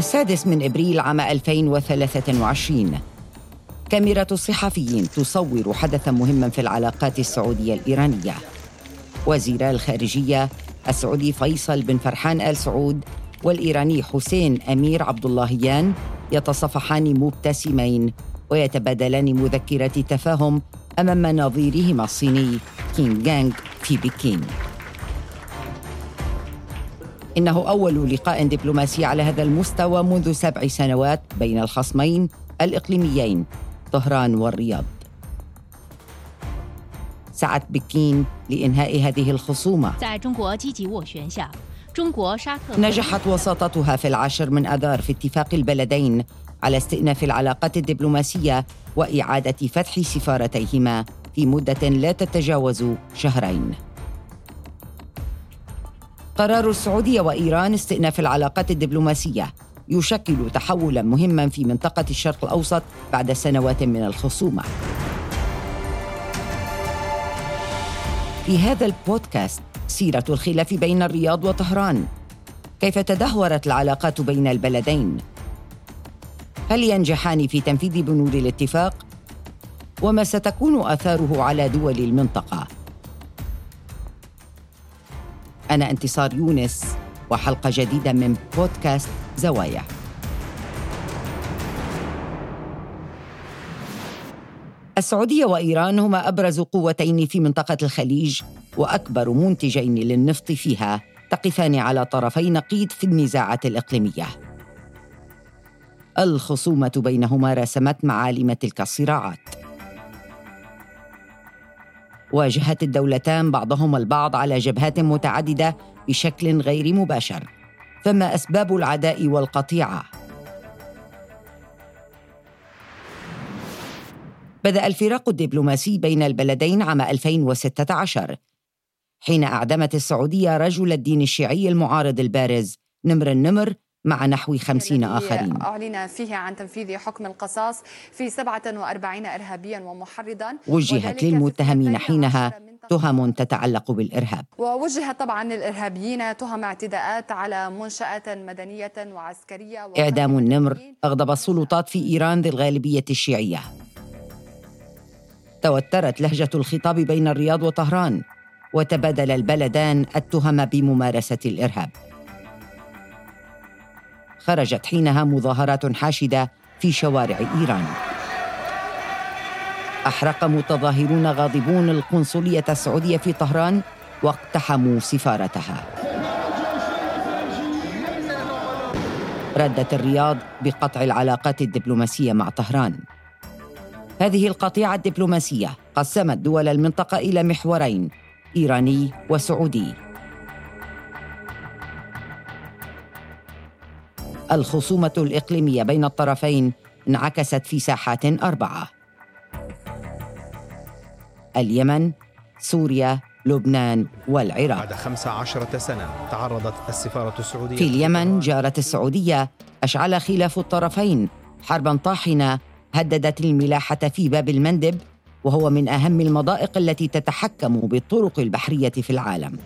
السادس من إبريل عام 2023 كاميرا الصحفيين تصور حدثا مهما في العلاقات السعودية الإيرانية. وزير الخارجية السعودي فيصل بن فرحان آل سعود والإيراني حسين أمير عبد اللهيان يتصفحان مبتسمين ويتبادلان مذكرات تفاهم أمام نظيرهما الصيني كينغ جانغ في بكين. إنه أول لقاء دبلوماسي على هذا المستوى منذ سبع سنوات بين الخصمين الإقليميين طهران والرياض. سعت بكين لإنهاء هذه الخصومة. نجحت وساطتها في العاشر من أذار في اتفاق البلدين على استئناف العلاقات الدبلوماسية وإعادة فتح سفارتيهما في مدة لا تتجاوز شهرين. قرار السعودية وإيران استئناف العلاقات الدبلوماسية يشكل تحولا مهما في منطقة الشرق الأوسط بعد سنوات من الخصومة. في هذا البودكاست سيرة الخلاف بين الرياض وطهران. كيف تدهورت العلاقات بين البلدين؟ هل ينجحان في تنفيذ بنود الاتفاق؟ وما ستكون آثاره على دول المنطقة؟ أنا انتصار يونس وحلقة جديدة من بودكاست زوايا. السعودية وإيران هما أبرز قوتين في منطقة الخليج وأكبر منتجين للنفط فيها تقفان على طرفي نقيض في النزاعات الإقليمية. الخصومة بينهما رسمت معالم تلك الصراعات. واجهت الدولتان بعضهما البعض على جبهات متعددة بشكل غير مباشر فما أسباب العداء والقطيعة. بدأ الفراق الدبلوماسي بين البلدين عام 2016 حين أعدمت السعودية رجل الدين الشيعي المعارض البارز نمر النمر مع نحو خمسين آخرين. أعلن فيه عن تنفيذ حكم القصاص في 47 إرهابيا ومحرضا. وجهت للمتهمين حينها تهم تتعلق بالإرهاب. ووجهت طبعا للإرهابيين تهم اعتداءات على منشآت مدنية وعسكرية إعدام النمر أغضب السلطات في إيران ذي الغالبية الشيعية. توترت لهجة الخطاب بين الرياض وطهران وتبادل البلدان التهم بممارسة الإرهاب. خرجت حينها مظاهرات حاشدة في شوارع إيران. أحرق متظاهرون غاضبون القنصلية السعودية في طهران واقتحموا سفارتها. ردت الرياض بقطع العلاقات الدبلوماسية مع طهران. هذه القطيعة الدبلوماسية قسمت دول المنطقة إلى محورين إيراني وسعودي. الخصومة الإقليمية بين الطرفين انعكست في ساحات أربعة. اليمن، سوريا، لبنان والعراق. بعد 15 سنة تعرضت السفارة السعودية في اليمن جارت السعودية أشعل خلاف الطرفين. حربا طاحنة هددت الملاحة في باب المندب وهو من أهم المضائق التي تتحكم بالطرق البحرية في العالم.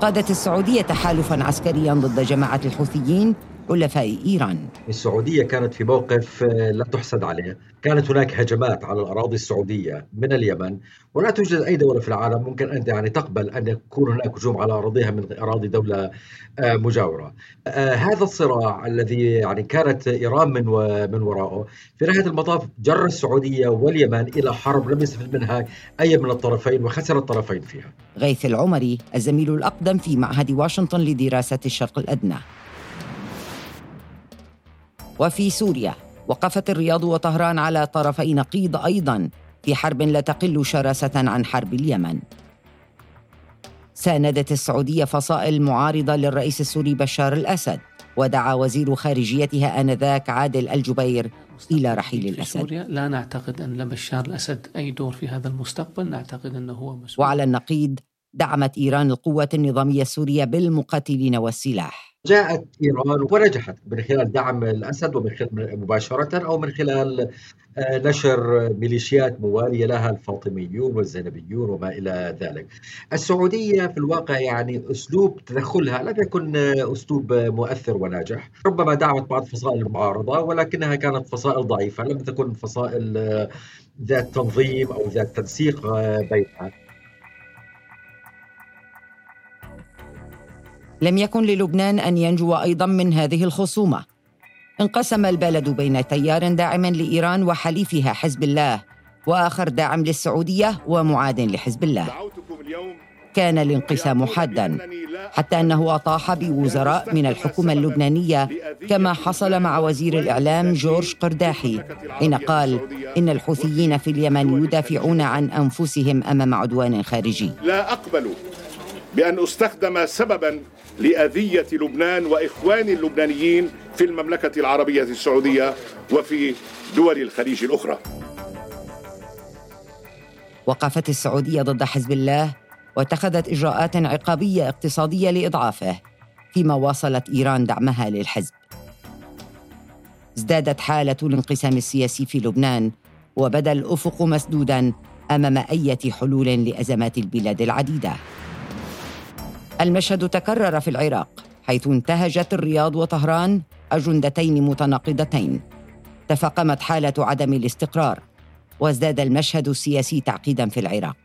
قادت السعودية تحالفا عسكريا ضد جماعة الحوثيين حلفاء إيران. السعودية كانت في موقف آه، لا تحسد عليه. كانت هناك هجمات على الأراضي السعودية من اليمن ولا توجد أي دولة في العالم ممكن أن يعني تقبل أن يكون هناك هجوم على أراضيها من أراضي دولة آه، مجاورة. آه، هذا الصراع الذي يعني كانت إيران من من وراءه في نهاية المطاف جر السعودية واليمن إلى حرب لم يستفد منها أي من الطرفين وخسر الطرفين فيها. غيث العمري الزميل الأقدم في معهد واشنطن لدراسة الشرق الأدنى. وفي سوريا وقفت الرياض وطهران على طرفي نقيض أيضا في حرب لا تقل شراسة عن حرب اليمن ساندت السعودية فصائل معارضة للرئيس السوري بشار الأسد ودعا وزير خارجيتها آنذاك عادل الجبير إلى رحيل الأسد. سوريا لا نعتقد أن لبشار الأسد أي دور في هذا المستقبل، نعتقد أنه هو مسؤول. وعلى النقيض دعمت إيران القوات النظامية السورية بالمقاتلين والسلاح. جاءت إيران ونجحت من خلال دعم الأسد ومن خلال مباشرة أو من خلال آه، نشر ميليشيات موالية لها الفاطميون والزينبيون وما إلى ذلك. السعودية في الواقع يعني أسلوب تدخلها لم يكن أسلوب مؤثر وناجح، ربما دعمت بعض فصائل المعارضة ولكنها كانت فصائل ضعيفة، لم تكن فصائل آه، ذات تنظيم أو ذات تنسيق آه، بينها. لم يكن للبنان أن ينجو أيضا من هذه الخصومة. انقسم البلد بين تيار داعم لإيران وحليفها حزب الله وآخر داعم للسعودية ومعاد لحزب الله. كان الانقسام حادا حتى أنه أطاح بوزراء من الحكومة اللبنانية كما حصل مع وزير الإعلام جورج قرداحي حين قال إن الحوثيين في اليمن يدافعون عن أنفسهم أمام عدوان خارجي. لا أقبل بأن أستخدم سببا لأذية لبنان وإخوان اللبنانيين في المملكة العربية السعودية وفي دول الخليج الأخرى. وقفت السعودية ضد حزب الله واتخذت إجراءات عقابية اقتصادية لإضعافه فيما واصلت إيران دعمها للحزب. ازدادت حالة الانقسام السياسي في لبنان وبدأ الأفق مسدودا أمام أية حلول لأزمات البلاد العديدة. المشهد تكرر في العراق حيث انتهجت الرياض وطهران أجندتين متناقضتين. تفاقمت حالة عدم الاستقرار وازداد المشهد السياسي تعقيدا في العراق.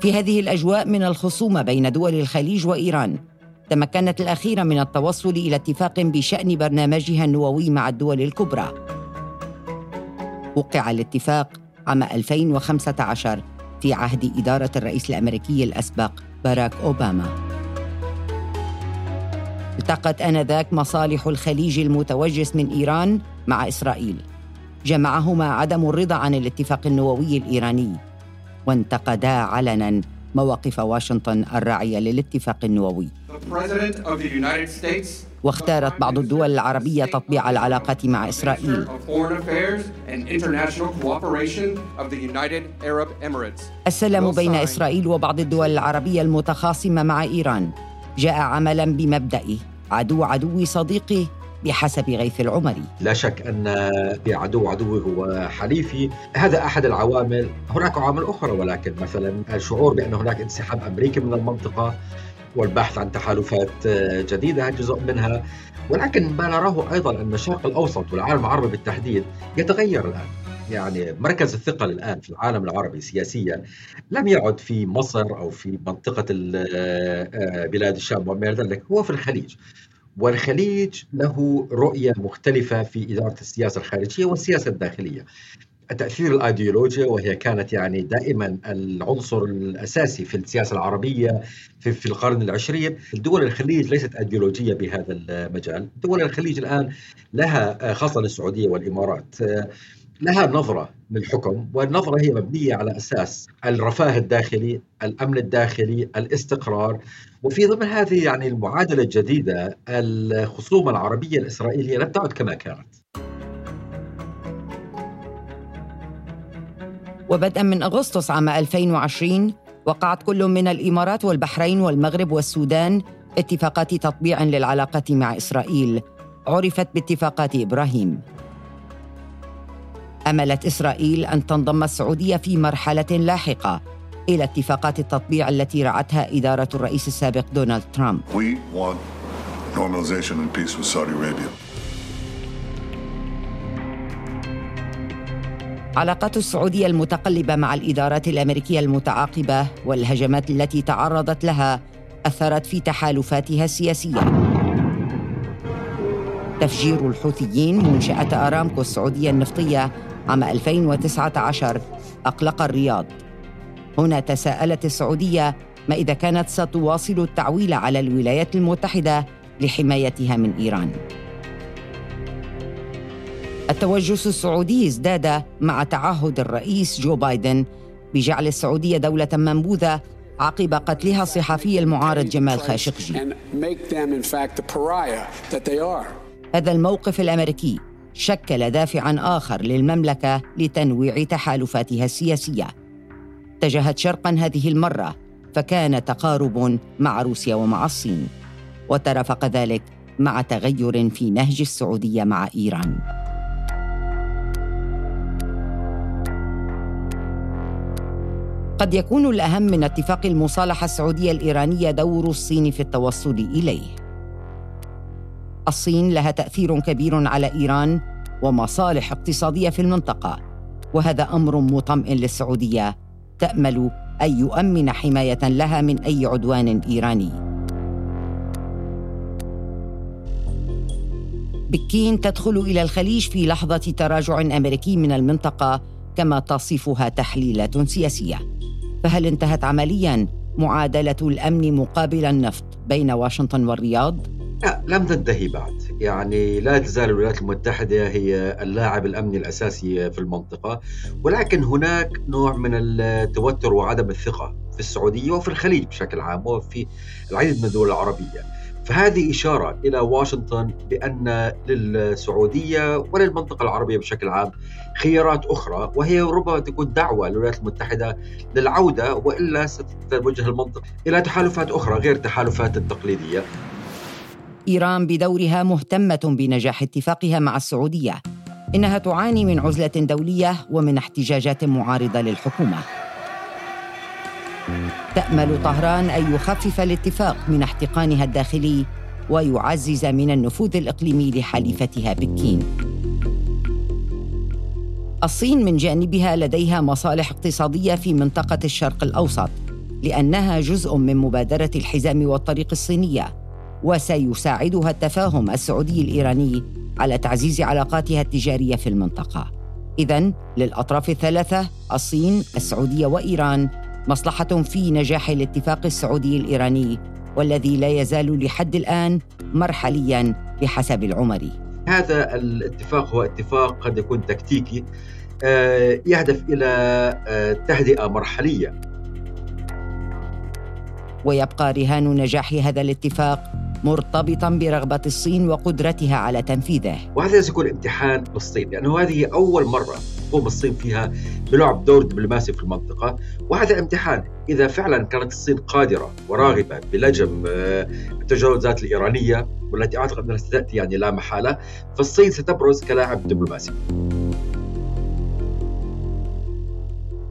في هذه الأجواء من الخصومة بين دول الخليج وإيران تمكنت الأخيرة من التوصل إلى اتفاق بشأن برنامجها النووي مع الدول الكبرى. وقع الاتفاق عام 2015 في عهد إدارة الرئيس الأمريكي الأسبق باراك أوباما. التقت آنذاك مصالح الخليج المتوجس من إيران مع إسرائيل. جمعهما عدم الرضا عن الاتفاق النووي الإيراني. وانتقدا علنا مواقف واشنطن الراعية للاتفاق النووي. واختارت بعض الدول العربية تطبيع العلاقات مع إسرائيل. السلام بين إسرائيل وبعض الدول العربية المتخاصمة مع إيران. جاء عملا بمبدأ عدو عدوي صديقي بحسب غيث العمري. لا شك أن عدو عدوي هو حليفي. هذا أحد العوامل. هناك عوامل أخرى ولكن مثلا الشعور بأن هناك انسحاب أمريكي من المنطقة والبحث عن تحالفات جديدة جزء منها. ولكن ما نراه أيضا أن الشرق الأوسط والعالم العربي بالتحديد يتغير الآن. يعني مركز الثقل الآن في العالم العربي سياسيا لم يعد في مصر أو في منطقة بلاد الشام وما ذلك. هو في الخليج. والخليج له رؤية مختلفة في إدارة السياسة الخارجية والسياسة الداخلية. تأثير الأيديولوجيا وهي كانت يعني دائما العنصر الأساسي في السياسة العربية في, في القرن العشرين. دول الخليج ليست أيديولوجية بهذا المجال. دول الخليج الآن لها خاصة السعودية والإمارات لها نظرة للحكم والنظرة هي مبنية على أساس الرفاه الداخلي الأمن الداخلي الاستقرار. وفي ضمن هذه يعني المعادلة الجديدة الخصومة العربية الإسرائيلية لم تعد كما كانت. وبدءا من أغسطس عام 2020 وقعت كل من الإمارات والبحرين والمغرب والسودان اتفاقات تطبيع للعلاقة مع إسرائيل. عرفت باتفاقات إبراهيم. أملت إسرائيل أن تنضم السعودية في مرحلة لاحقة إلى اتفاقات التطبيع التي رعتها إدارة الرئيس السابق دونالد ترامب. We want normalization and peace with Saudi Arabia. علاقات السعودية المتقلبة مع الإدارات الأمريكية المتعاقبة والهجمات التي تعرضت لها أثرت في تحالفاتها السياسية. تفجير الحوثيين منشأة أرامكو السعودية النفطية عام 2019 أقلق الرياض. هنا تساءلت السعودية ما إذا كانت ستواصل التعويل على الولايات المتحدة لحمايتها من إيران. التوجس السعودي ازداد مع تعهد الرئيس جو بايدن بجعل السعودية دولة منبوذة عقب قتلها الصحفي المعارض جمال خاشقجي. هذا الموقف الأمريكي شكل دافعا آخر للمملكة لتنويع تحالفاتها السياسية. اتجهت شرقا هذه المرة فكان تقارب مع روسيا ومع الصين. وترافق ذلك مع تغير في نهج السعودية مع إيران. قد يكون الأهم من اتفاق المصالحة السعودية الإيرانية دور الصين في التوصل إليه. الصين لها تأثير كبير على إيران ومصالح اقتصادية في المنطقة وهذا أمر مطمئن للسعودية تأمل أن يؤمن حماية لها من أي عدوان إيراني. بكين تدخل إلى الخليج في لحظة تراجع أمريكي من المنطقة كما تصفها تحليلات سياسية. فهل انتهت عمليا معادلة الأمن مقابل النفط بين واشنطن والرياض؟ لا لم تنتهي بعد. يعني لا تزال الولايات المتحدة هي اللاعب الأمني الأساسي في المنطقة ولكن هناك نوع من التوتر وعدم الثقة في السعودية وفي الخليج بشكل عام وفي العديد من الدول العربية. فهذه إشارة إلى واشنطن بأن للسعودية وللمنطقة العربية بشكل عام خيارات أخرى وهي ربما تكون دعوة للولايات المتحدة للعودة وإلا ستتوجه المنطقة إلى تحالفات أخرى غير التحالفات التقليدية. إيران بدورها مهتمة بنجاح اتفاقها مع السعودية إنها تعاني من عزلة دولية ومن احتجاجات معارضة للحكومة. تأمل طهران أن يخفف الاتفاق من احتقانها الداخلي ويعزز من النفوذ الإقليمي لحليفتها بكين. الصين من جانبها لديها مصالح اقتصادية في منطقة الشرق الأوسط لأنها جزء من مبادرة الحزام والطريق الصينية وسيساعدها التفاهم السعودي الإيراني على تعزيز علاقاتها التجارية في المنطقة. اذا للأطراف الثلاثة الصين السعودية وإيران مصلحة في نجاح الاتفاق السعودي الإيراني والذي لا يزال لحد الآن مرحليا بحسب العمري هذا الاتفاق هو اتفاق قد يكون تكتيكي آه، يهدف إلى آه، تهدئة مرحلية. ويبقى رهان نجاح هذا الاتفاق مرتبطا برغبة الصين وقدرتها على تنفيذه. وهذا سيكون امتحان للصين لأنه هذه أول مرة تقوم الصين فيها بلعب دور دبلوماسي في المنطقة وهذا امتحان إذا فعلا كانت الصين قادرة وراغبة بلجم آه، التجاوزات الإيرانية والتي أعتقد أنها ستأتي يعني لا محالة فالصين ستبرز كلاعب دبلوماسي.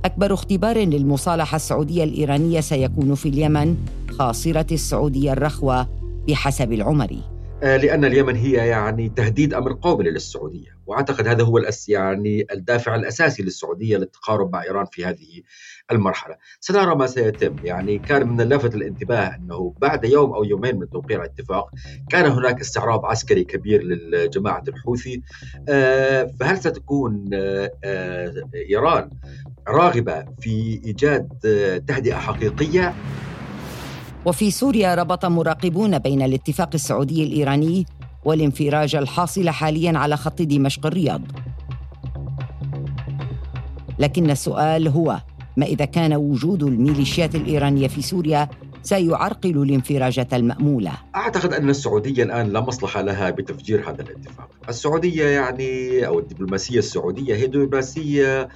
أكبر اختبار للمصالحة السعودية الإيرانية سيكون في اليمن خاصرة السعودية الرخوة بحسب العمري. لأن اليمن هي يعني تهديد أمر قومي للسعودية. وأعتقد هذا هو الأس يعني الدافع الأساسي للسعودية للتقارب مع إيران في هذه المرحلة. سنرى ما سيتم. يعني كان من لفت الانتباه أنه بعد يوم أو يومين من توقيع الاتفاق كان هناك استعراض عسكري كبير للجماعة الحوثي. آه، فهل ستكون آه، إيران راغبة في إيجاد تهدئة حقيقية؟ وفي سوريا ربط مراقبون بين الاتفاق السعودي الإيراني والانفراج الحاصل حاليا على خط دمشق الرياض. لكن السؤال هو ما إذا كان وجود الميليشيات الإيرانية في سوريا سيعرقل الانفراجة المأمولة؟ أعتقد أن السعودية الآن لا مصلحة لها بتفجير هذا الاتفاق. السعودية يعني أو الدبلوماسية السعودية هي دبلوماسية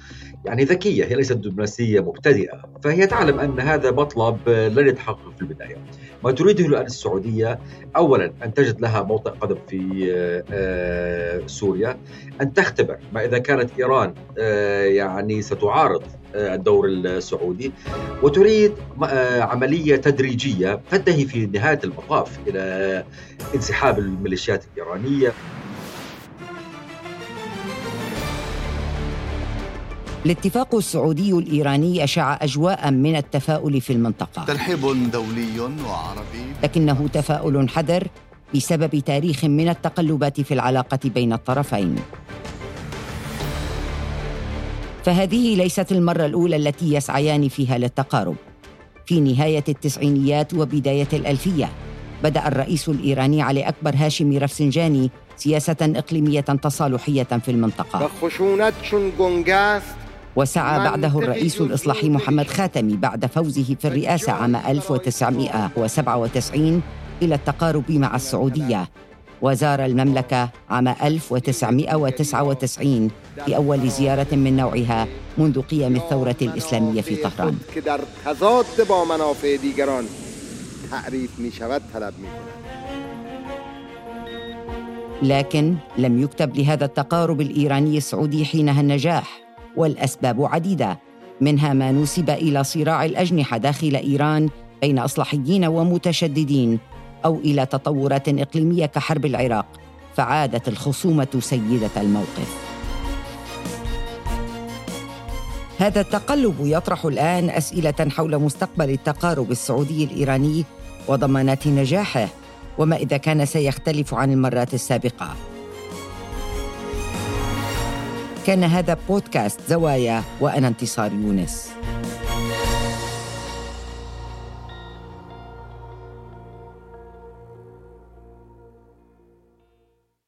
يعني ذكية هي ليست دبلوماسية مبتدئة فهي تعلم أن هذا مطلب لن يتحقق في البداية. ما تريده الآن السعودية أولا أن تجد لها موطئ قدم في آه، سوريا أن تختبر ما إذا كانت إيران آه، يعني ستعارض آه، الدور السعودي وتريد عملية تدريجية تنتهي في نهاية المطاف إلى انسحاب الميليشيات الإيرانية. الاتفاق السعودي الإيراني أشع أجواء من التفاؤل في المنطقة. ترحيب دولي وعربي. لكنه تفاؤل حذر بسبب تاريخ من التقلبات في العلاقة بين الطرفين. فهذه ليست المرة الأولى التي يسعيان فيها للتقارب. في نهاية التسعينيات وبداية الألفية بدأ الرئيس الإيراني علي أكبر هاشمي رفسنجاني سياسة إقليمية تصالحية في المنطقة. وسعى بعده الرئيس الإصلاحي محمد خاتمي بعد فوزه في الرئاسة عام 1997 إلى التقارب مع السعودية. وزار المملكة عام 1999 في أول زيارة من نوعها منذ قيام الثورة الإسلامية في طهران. لكن لم يكتب لهذا التقارب الإيراني السعودي حينها النجاح. والأسباب عديدة منها ما نسب إلى صراع الأجنحة داخل إيران بين اصلاحيين ومتشددين أو إلى تطورات إقليمية كحرب العراق فعادت الخصومة سيدة الموقف. هذا التقلب يطرح الآن أسئلة حول مستقبل التقارب السعودي الإيراني وضمانات نجاحه وما إذا كان سيختلف عن المرات السابقة. كان هذا بودكاست زوايا وأنا انتصار يونس.